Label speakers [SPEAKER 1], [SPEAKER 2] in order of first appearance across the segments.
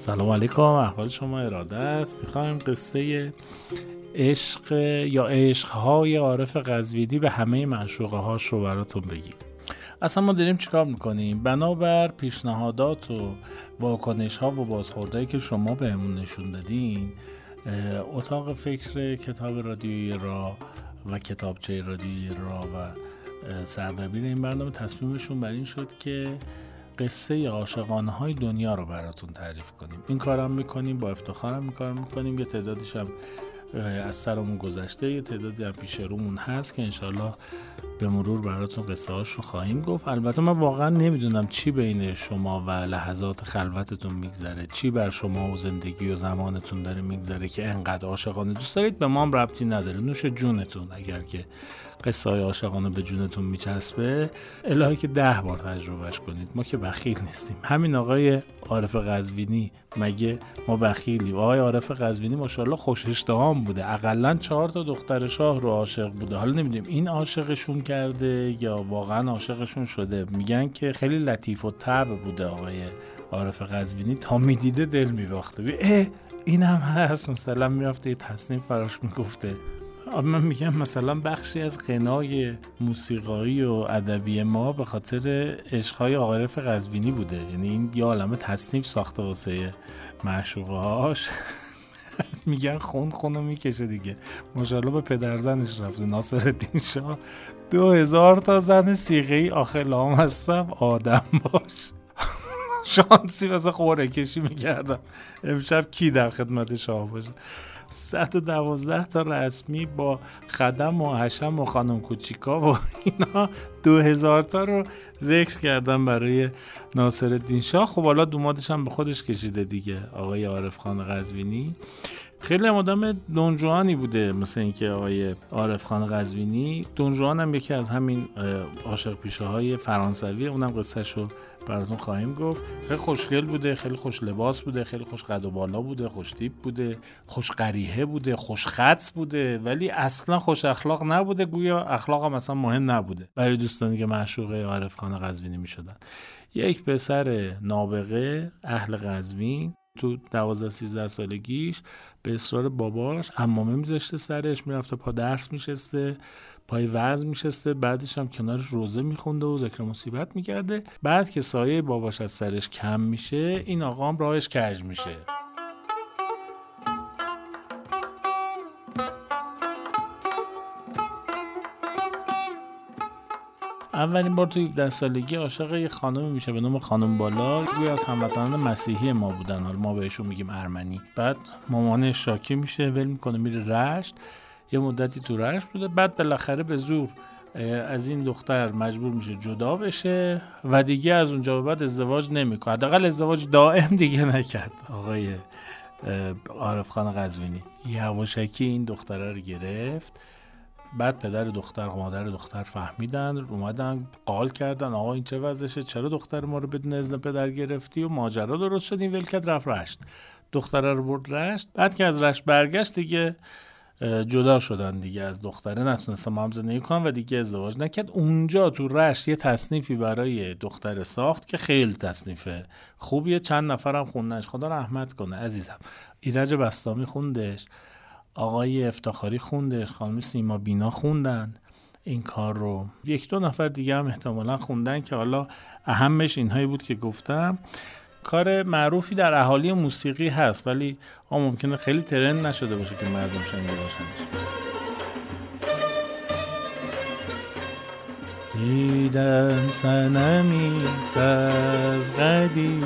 [SPEAKER 1] سلام علیکم احوال شما ارادت. می‌خوایم قصه عشق یا عشقهای عارف قزوینی به همه معشوقه هاش رو براتون بگیم. اصلا ما داریم چیکار می‌کنیم؟ بنابر پیشنهادات و واکنش ها و بازخوردهایی که شما بهمون نشون دادین اتاق فکر کتاب رادیویی را و کتابچه رادیویی را و سردبیر این برنامه تصمیمشون بر این شد که قصه عاشقانه های دنیا رو براتون تعریف کنیم. این کارم می‌کنیم با افتخارم میکارم می‌کنیم. یه تعدادیش هم از سرمون گذشته یه تعدادی هم پیش رومون هست که انشالله به مرور براتون قصه هاش رو خواهیم گفت. البته من واقعا نمی‌دونم چی بین شما و لحظات خلوتتون میگذره چی بر شما و زندگی و زمانتون داره میگذره که انقدر عاشقانه. دوست دارید به ما هم ربطی نداره. نوش جونتون اگر که قصه های عاشقانه به جونتون میچسبه. الهی که ده بار تجربهش کنید. ما که بخیل نیستیم. همین آقای عارف قزوینی مگه ما بخیلیم؟ آقای عارف قزوینی ماشاءالله خوش اشتهام بوده. اقلا چهار تا دختر شاه رو عاشق بوده. حالا نمی‌دونیم این عاشقشون کرده یا واقعا عاشقشون شده. میگن که خیلی لطیف و طبع بوده آقای عارف قزوینی تا می‌دیده دل میباخته. این هم هست. مثلا می‌رفته یه تصنیف فراش می‌گفته. من میگم مثلا بخشی از غنای موسیقایی و ادبی ما به خاطر عشقهای عارف قزوینی بوده. یعنی این یه عالمه تصنیف ساخته واسه معشوقه هاش میگن خون خونو می‌کشه دیگه. ماشاءالله به پدر زنش رفته ناصر الدین شاه. دو هزار تا زن سیغه ای آخه لام هستم آدم باش. شانسی واسه خوره کشی می‌کردم. امشب کی در خدمت شاه باشه؟ 112 تا رسمی با خدم و حشم و خانم کوچیکا و اینا دو هزار تا رو ذکر کردن برای ناصر الدین شاه. خب حالا دومادش هم به خودش کشیده دیگه آقای عارف خان قزوینی خیلی هم آدم دونجوانی بوده مثل اینکه آقای عارف خان قزوینی دونجوان هم یکی از همین عاشق پیشه های فرانسوی اونم قصه رو براتون خواهیم گفت. خیلی خوشگل بوده خیلی خوش لباس بوده خیلی خوش قد و بالا بوده خوش تیپ بوده خوش قریحه بوده خوش خط بوده ولی اصلا خوش اخلاق نبوده. گویا اخلاق هم اصلا مهم نبوده. برای دوستانی که معشوقه عارف خان قزوینی می شدن یک پسر نابغه اهل قزوین تو 12 13 سالگیش به اصرار باباش امامه میذاشته سرش می‌رفته پا درس میشسته. پای وزن میشسته بعدش هم کنارش روزه میخونده و ذکر مصیبت می‌کرده. بعد که سایه باباش از سرش کم میشه این آقا هم راهش کج میشه. اولین بار تو 17 سالگی عاشق یه خانمی میشه به نام خانم بالا. گوی از هموطنان مسیحی ما بودن. حالا ما بهشون میگیم ارمنی. بعد مامانش شاکی میشه ول می‌کنه میره رشت. یه مدتی تو رشت بوده. بعد بالاخره به زور از این دختر مجبور میشه جدا بشه و دیگه از اونجا به بعد ازدواج نمی‌کنه. حداقل ازدواج دائم دیگه نکرد. آقای عارف خان قزوینی یواشکی این دختره رو گرفت. بعد پدر دختر و مادر دختر فهمیدن اومدن قال کردن آقا این چه وضعشه؟ چرا دختر ما رو بدون اذن پدر گرفتی؟ و ماجرا درست شد. این ولکت رفت رشت. دختره رو برد رشت. بعد که از رشت برگشت دیگه جدا شدن دیگه از دختره نتونستم هم زندگی کنم و دیگه ازدواج نکرد. اونجا تو رشت یه تصنیفی برای دختر ساخت که خیلی تصنیفه خوبیه. چند نفرم خوندنش. خدا رحمت کنه عزیزم. ایرج بستامی خوندش آقای افتخاری خوندش خانم سیما بینا خوندن. این کار رو یک دو نفر دیگه هم احتمالا خوندن که حالا اهمش اینهایی بود که گفتم. کار معروفی در اهالی موسیقی هست ولی آن ممکنه خیلی ترند نشده باشه که مردم شنیده باشنش. دیدم سنمی سرقدی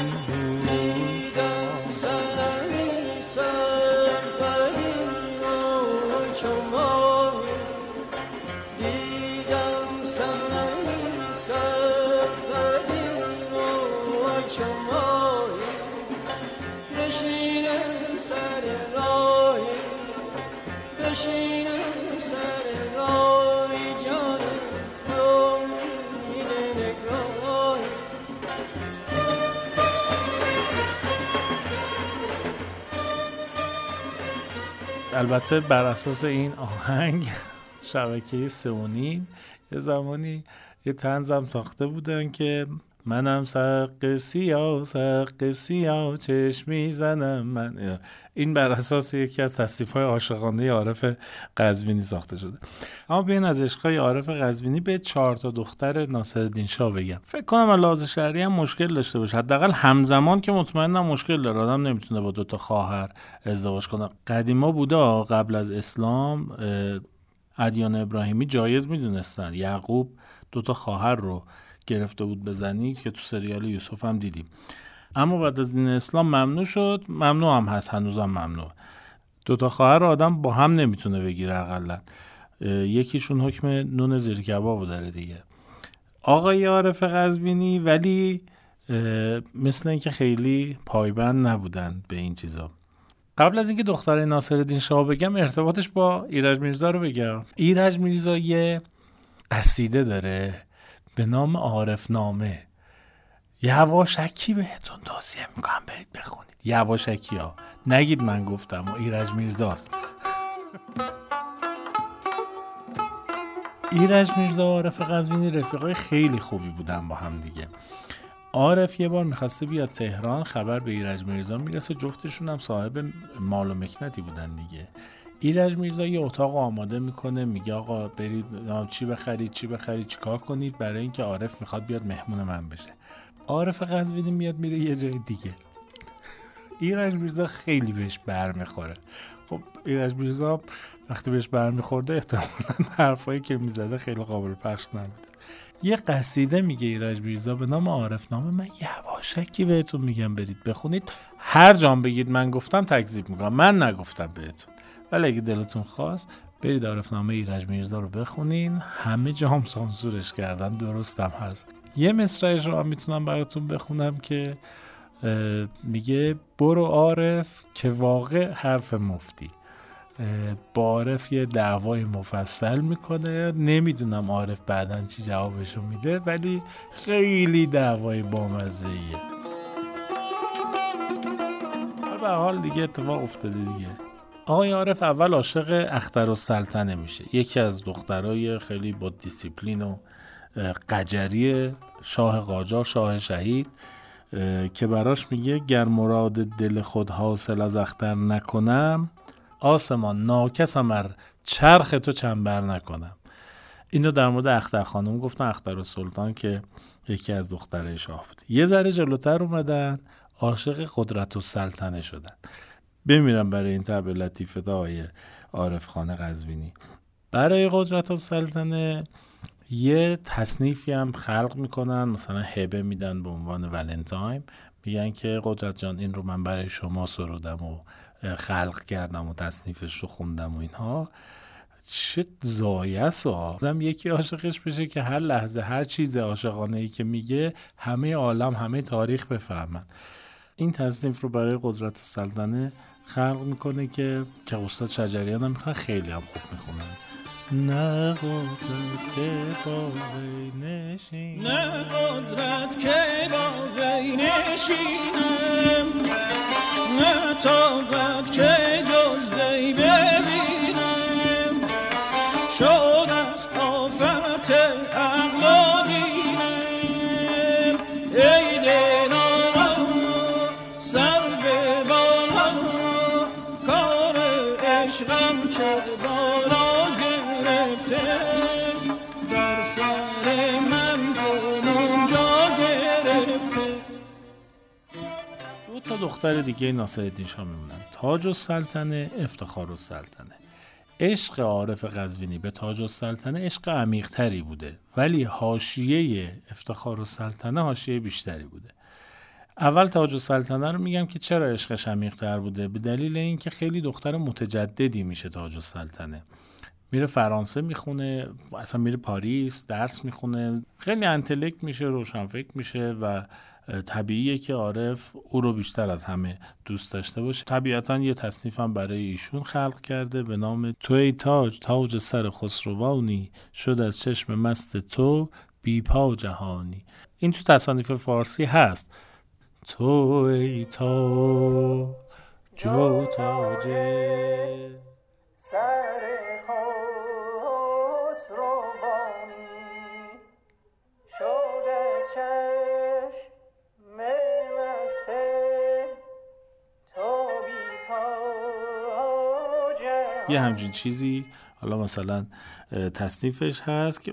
[SPEAKER 1] البته بر اساس این آهنگ شبکه سونی یه زمانی یه تنزم ساخته بودن که منم سق سیاه سق سیاه چشم می‌زنم. من این بر اساس یکی از تصیف های عاشقانه عارف قزوینی ساخته شده. اما بیاین از عشقای عارف قزوینی به چهار تا دختر ناصرالدین شاه بگم. فکر کنم لحاظ شهری هم مشکل داشته باشه. حداقل همزمان که مطمئنم مشکل داره. آدم نمی‌تونه با دو تا خواهر ازدواج کنه. قدیما بوده قبل از اسلام ادیان ابراهیمی جایز می‌دونستن. یعقوب دو تا خواهر رو گرفته بود بزنی که تو سریال یوسف هم دیدیم. اما بعد از دین اسلام ممنوع شد. ممنوع هم هست هنوزم ممنوع. دوتا خواهر آدم با هم نمی‌تونه بگیره اقلا. یکیشون حکم نون زیر کباب داره دیگه. آقای عارف قزبینی ولی مثل اینکه خیلی پایبند نبودن به این چیزا. قبل از اینکه دختر ناصر شاه بگم ارتباطش با ایرج میرزا رو بگم. ایرج میرزا یه قصیده داره. به نام عارف نامه یواشکی بهتون توصیه می‌کنم برید بخونید. یواشکی ها نگید من گفتم و ایرج میرزاست. ایرج میرزا و عارف قزوینی رفیقای خیلی خوبی بودن با هم دیگه. عارف یه بار می‌خواسته بیاد تهران خبر به ایرج میرزا می‌رسه جفتشون هم صاحب مال و مکنتی بودن دیگه. ایرج میرزا یه اتاق آماده می‌کنه میگه آقا برید چی بخرید چی بخرید چیکار کنید؟ برای اینکه عارف می‌خواد بیاد مهمون من بشه. عارف قزوینی میاد میره یه جای دیگه. ایرج میرزا خیلی بهش برمیخوره. خب ایرج میرزا وقتی بهش برمیخورده احتمالا حرفایی که می‌زده خیلی قابل پخش نبوده. یه قصیده میگه ایرج میرزا به نام عارف نامه. من یواشکی بهتون میگم برید بخونید. هر جام بگید من گفتم تکذیب می‌کنم. من نگفتم بهتون. ولی اگه دلتون خواست برید عارفنامه ایرج میرزا رو بخونین. همه جا هم سانسورش کردن درستم هست. یه مصرعش رو هم می‌تونم براتون بخونم که میگه برو عارف که واقع حرف مفتی. با عارف یه دعوای مفصل می‌کنه. نمی‌دونم عارف بعدا چی جوابشو میده ولی خیلی دعوای بامزه ایه به حال دیگه اتفاق افتاده دیگه. آقای عارف اول عاشق اختر و سلطنه میشه. یکی از دخترای خیلی با دیسیپلین و قجری شاه قاجار شاه شهید که براش میگه گر مراد دل خود حاصل از اختر نکنم آسمان ناکسم ار چرخ تو چنبر نکنم. اینو در مورد اختر خانم گفتن. اختر و سلطان که یکی از دختره شاه بود. یه ذره جلوتر اومدن عاشق قدرت و سلطنه شدن. بمیرم برای این تبع لطیفه آقای عارف خانه قزوینی. برای قدرت و سلطنه یه تصنیفی هم خلق می‌کنن مثلا هبه میدن به عنوان ولنتایم میگن که قدرت جان این رو من برای شما سرودم و خلق کردم و تصنیفش رو خوندم و اینها. چه زایست آدم یکی عاشقش بشه که هر لحظه هر چیز عاشقانه ای که میگه همه عالم همه تاریخ بفهمن. این تصنیف رو برای قدرت سلطنه خلق می‌کنه که که استاد شجریان هم می‌خوان خیلی هم خوب می‌خونن نه قدرت که با نشینم. نه قدرت که با نشینم. نه طاقت که جز دی ببینم در سر من جنون جا گرفته. دختر دیگه ناصرالدین شاه میمونن. تاج و سلطنه افتخار و سلطنه عشق عارف قزوینی به تاج و سلطنه عشق عمیقتری بوده ولی حاشیه افتخار و سلطنه حاشیه بیشتری بوده. اول تاج و سلطنه رو میگم که چرا عشقش عمیقتر بوده؟ به دلیل اینکه خیلی دختر متجددی میشه تاج و سلطنه میره فرانسه می‌خونه اصلا میره پاریس درس می‌خونه. خیلی انتلکت میشه روشنفکر میشه و طبیعیه که عارف او رو بیشتر از همه دوست داشته باشه. طبیعتا یه تصنیف هم برای ایشون خلق کرده به نام تو ای تاج تاج سر خسروانی شد از چشم مست تو بی پا جهانی. این تو تصانیف فارسی هست. تو ای تاج جو تاج سر خسروانی شد از چشم مسته تو بی یه همچین چیزی حالا مثلا تصنیفش هست که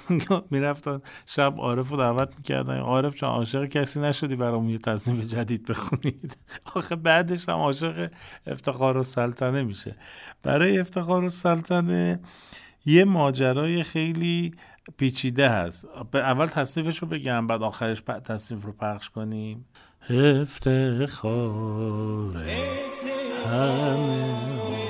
[SPEAKER 1] می‌رفتن شب عارف رو دعوت می‌کردن. عارف چون عاشق کسی نشدی برام یه تصنیف جدید بخونید؟ آخه بعدش هم عاشق افتخار و سلطنه میشه. برای افتخار و سلطنه یه ماجرای خیلی پیچیده هست. اول تصنیفش رو بگم بعد آخرش تصنیف رو پخش کنیم. افتخار همه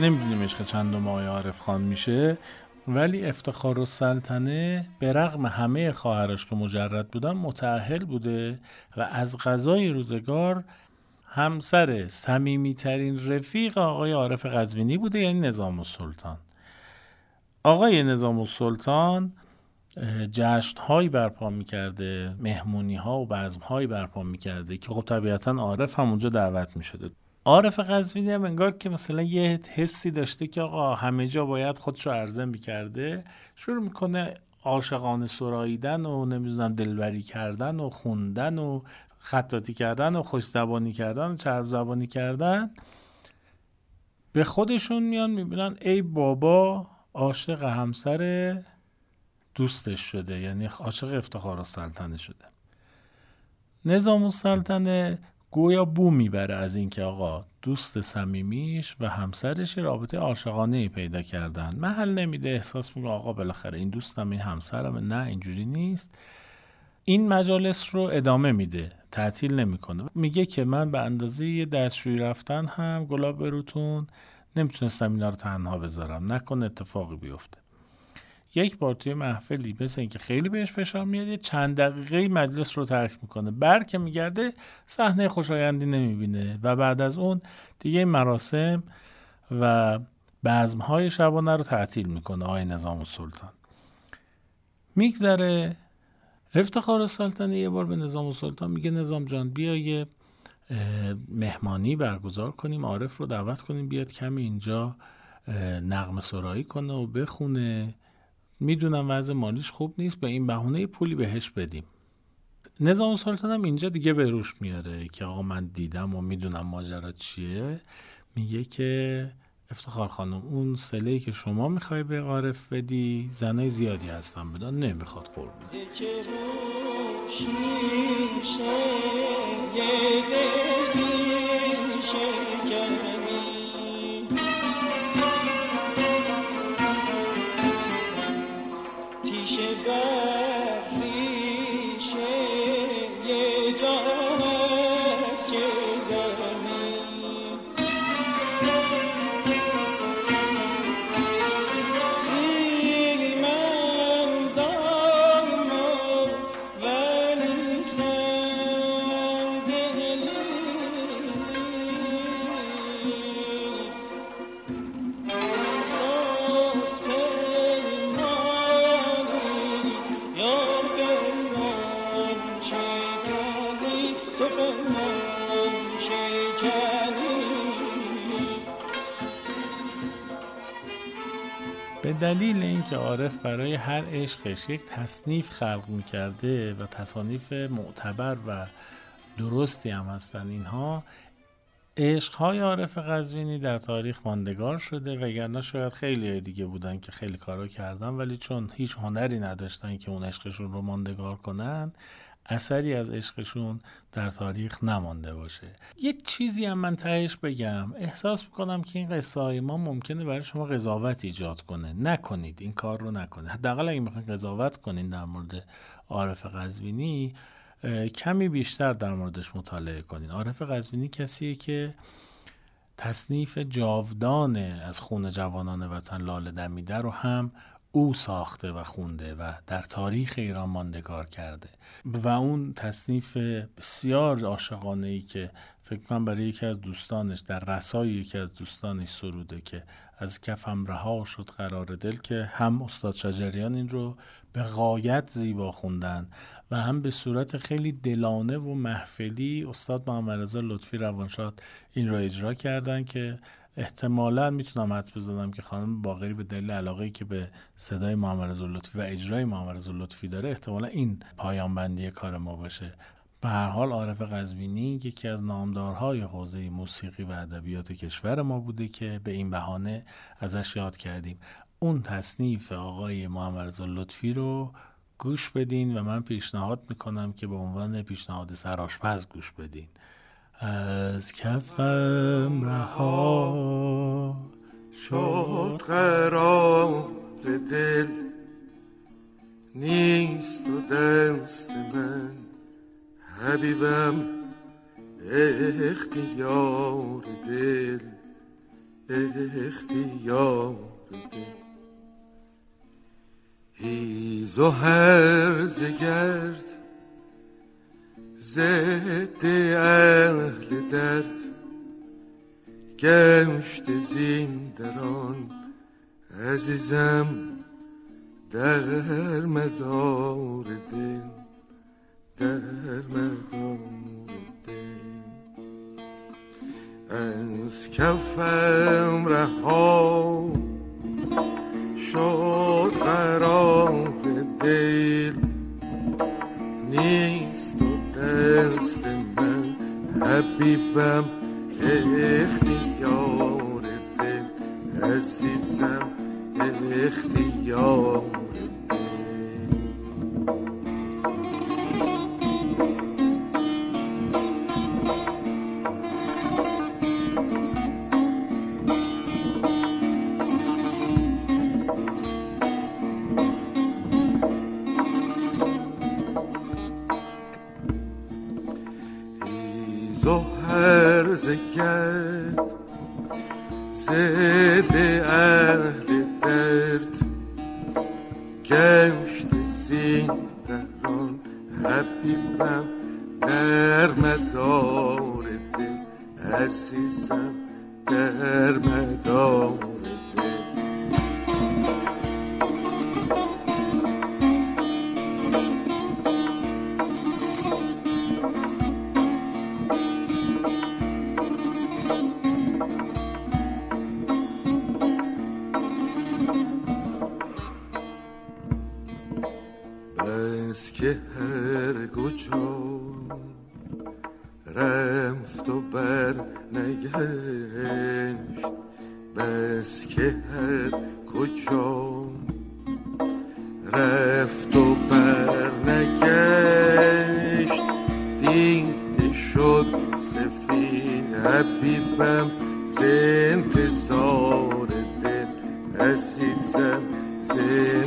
[SPEAKER 1] نمی‌دونیم عشق چند ماه عارف خان میشه ولی افتخار و سلطنه به رغم همه خواهرش که مجرد بودن متعهل بوده و از غذای روزگار همسر صمیمیترین رفیق آقای عارف قزوینی بوده یعنی نظام السلطان. آقای نظام السلطان جشن هایی برپا می‌کرده مهمونی ها و بزم هایی برپا می‌کرده که خب طبیعتا عارف هم اونجا دعوت می‌شده. عارف قزوینی هم انگار که مثلا یه حسی داشته که آقا همه جا باید خودشو عرضه می‌کرده. شروع می‌کنه عاشقانه سراییدن و نمی‌دونم دلبری کردن و خوندن و خطاتی کردن و خوش زبانی کردن و چرب زبانی کردن به خودشون میان می‌بینن ای بابا عاشق همسر دوستش شده یعنی عاشق افتخار السلطنه شده. نظام السلطنه گویا بو می‌بره از اینکه آقا دوست صمیمیش و همسرش رابطه عاشقانه ای پیدا کردن. محل نمیده احساس می‌کنه آقا بالاخره این دوستم این همسرم نه اینجوری نیست. این مجالس رو ادامه میده تعطیل نمی‌کنه. میگه که من به اندازه یه دستشویی رفتن هم گلاب بروتون نمی‌تونستم اینا رو تنها بذارم. نکن اتفاقی بیفته. یک بار توی محفلی مثل اینکه خیلی بهش فشار میاد چند دقیقه مجلس رو ترک می‌کنه. بر که میگرده صحنه خوشایندی نمی‌بینه. و بعد از اون دیگه مراسم و بزمهای شبانه رو تعطیل می‌کنه آقای نظام السلطان میگذره افتخار السلطنه یه بار به نظام السلطان میگه نظام جان بیا یه مهمانی برگزار کنیم عارف رو دعوت کنیم بیاد کمی اینجا نقم سرایی کنه و بخونه. می‌دونم وضع مالیش خوب نیست به این بهونه پولی بهش بدیم. نظام سلطان هم اینجا دیگه به روش میاره که آقا من دیدم و می‌دونم ماجرا چیه. میگه که افتخار خانم اون سله که شما می‌خوای به عارف بدی زنای زیادی هستن بدان نمی‌خواد قربون. دلیل اینکه عارف برای هر عشقش یک تصنیف خلق می‌کرده و تصانیف معتبر و درستی هم هستن اینها عشقهای عارف قزوینی در تاریخ ماندگار شده وگرنه شاید خیلی دیگه بودن که خیلی کارا کردن ولی چون هیچ هنری نداشتن که اون عشقشون رو ماندگار کنن اثری از عشقشون در تاریخ نمانده باشه. یه چیزی هم من تهش بگم. احساس می‌کنم که این قصه های ما ممکنه برای شما قضاوت ایجاد کنه. نکنید. این کار رو نکنید. حداقل اگه می‌خواین قضاوت کنید در مورد عارف قزوینی کمی بیشتر در موردش مطالعه کنید عارف قزوینی کسیه که تصنیف جاودانه از خون جوانان وطن لاله دمیده رو هم او ساخته و خونده و در تاریخ ایران ماندگار کرده. و اون تصنیف بسیار عاشقانه ای که فکر کنم برای یکی از دوستانش در رسای یکی از دوستانش سروده که از کفم رها شد قرار دل که هم استاد شجریان این رو به غایت زیبا خوندن و هم به صورت خیلی دلانه و محفلی استاد محمد رضا لطفی روانشاد این رو اجرا کردن که احتمالا می‌تونم حد بزنم که خانم باقری به دلیل علاقه که به صدای محمد لطفی و اجرای محمد لطفی داره احتمالا این پایان بندی کار ما باشه. به هر حال عارف قزوینی یکی از نامدارهای حوزه موسیقی و ادبیات کشور ما بوده که به این بهانه ازش یاد کردیم. اون تصنیف آقای محمد لطفی رو گوش بدین و من پیشنهاد می‌کنم که به عنوان پیشنهاد سراشپز گوش بدین. از کفم رها
[SPEAKER 2] شد قرار دل. نیست و دست من حبیبم اختیار دل. اختیار دل. هیز و هرز ضد اهل درد گشت زیندران عزیزم در مدار دل در مدار دل. از کفم رها حبیبم اختیار دل عزیزم اختیار say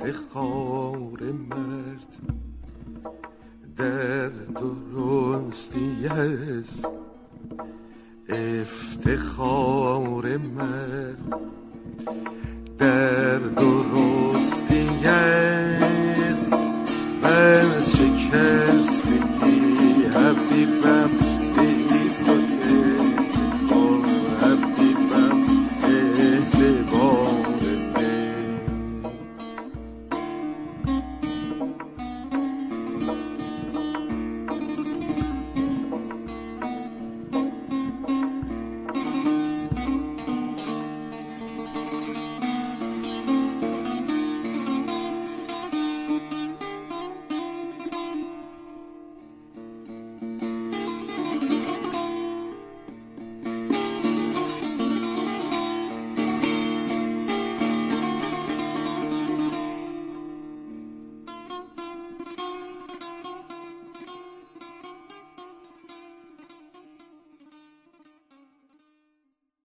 [SPEAKER 2] افتخار مرد در دو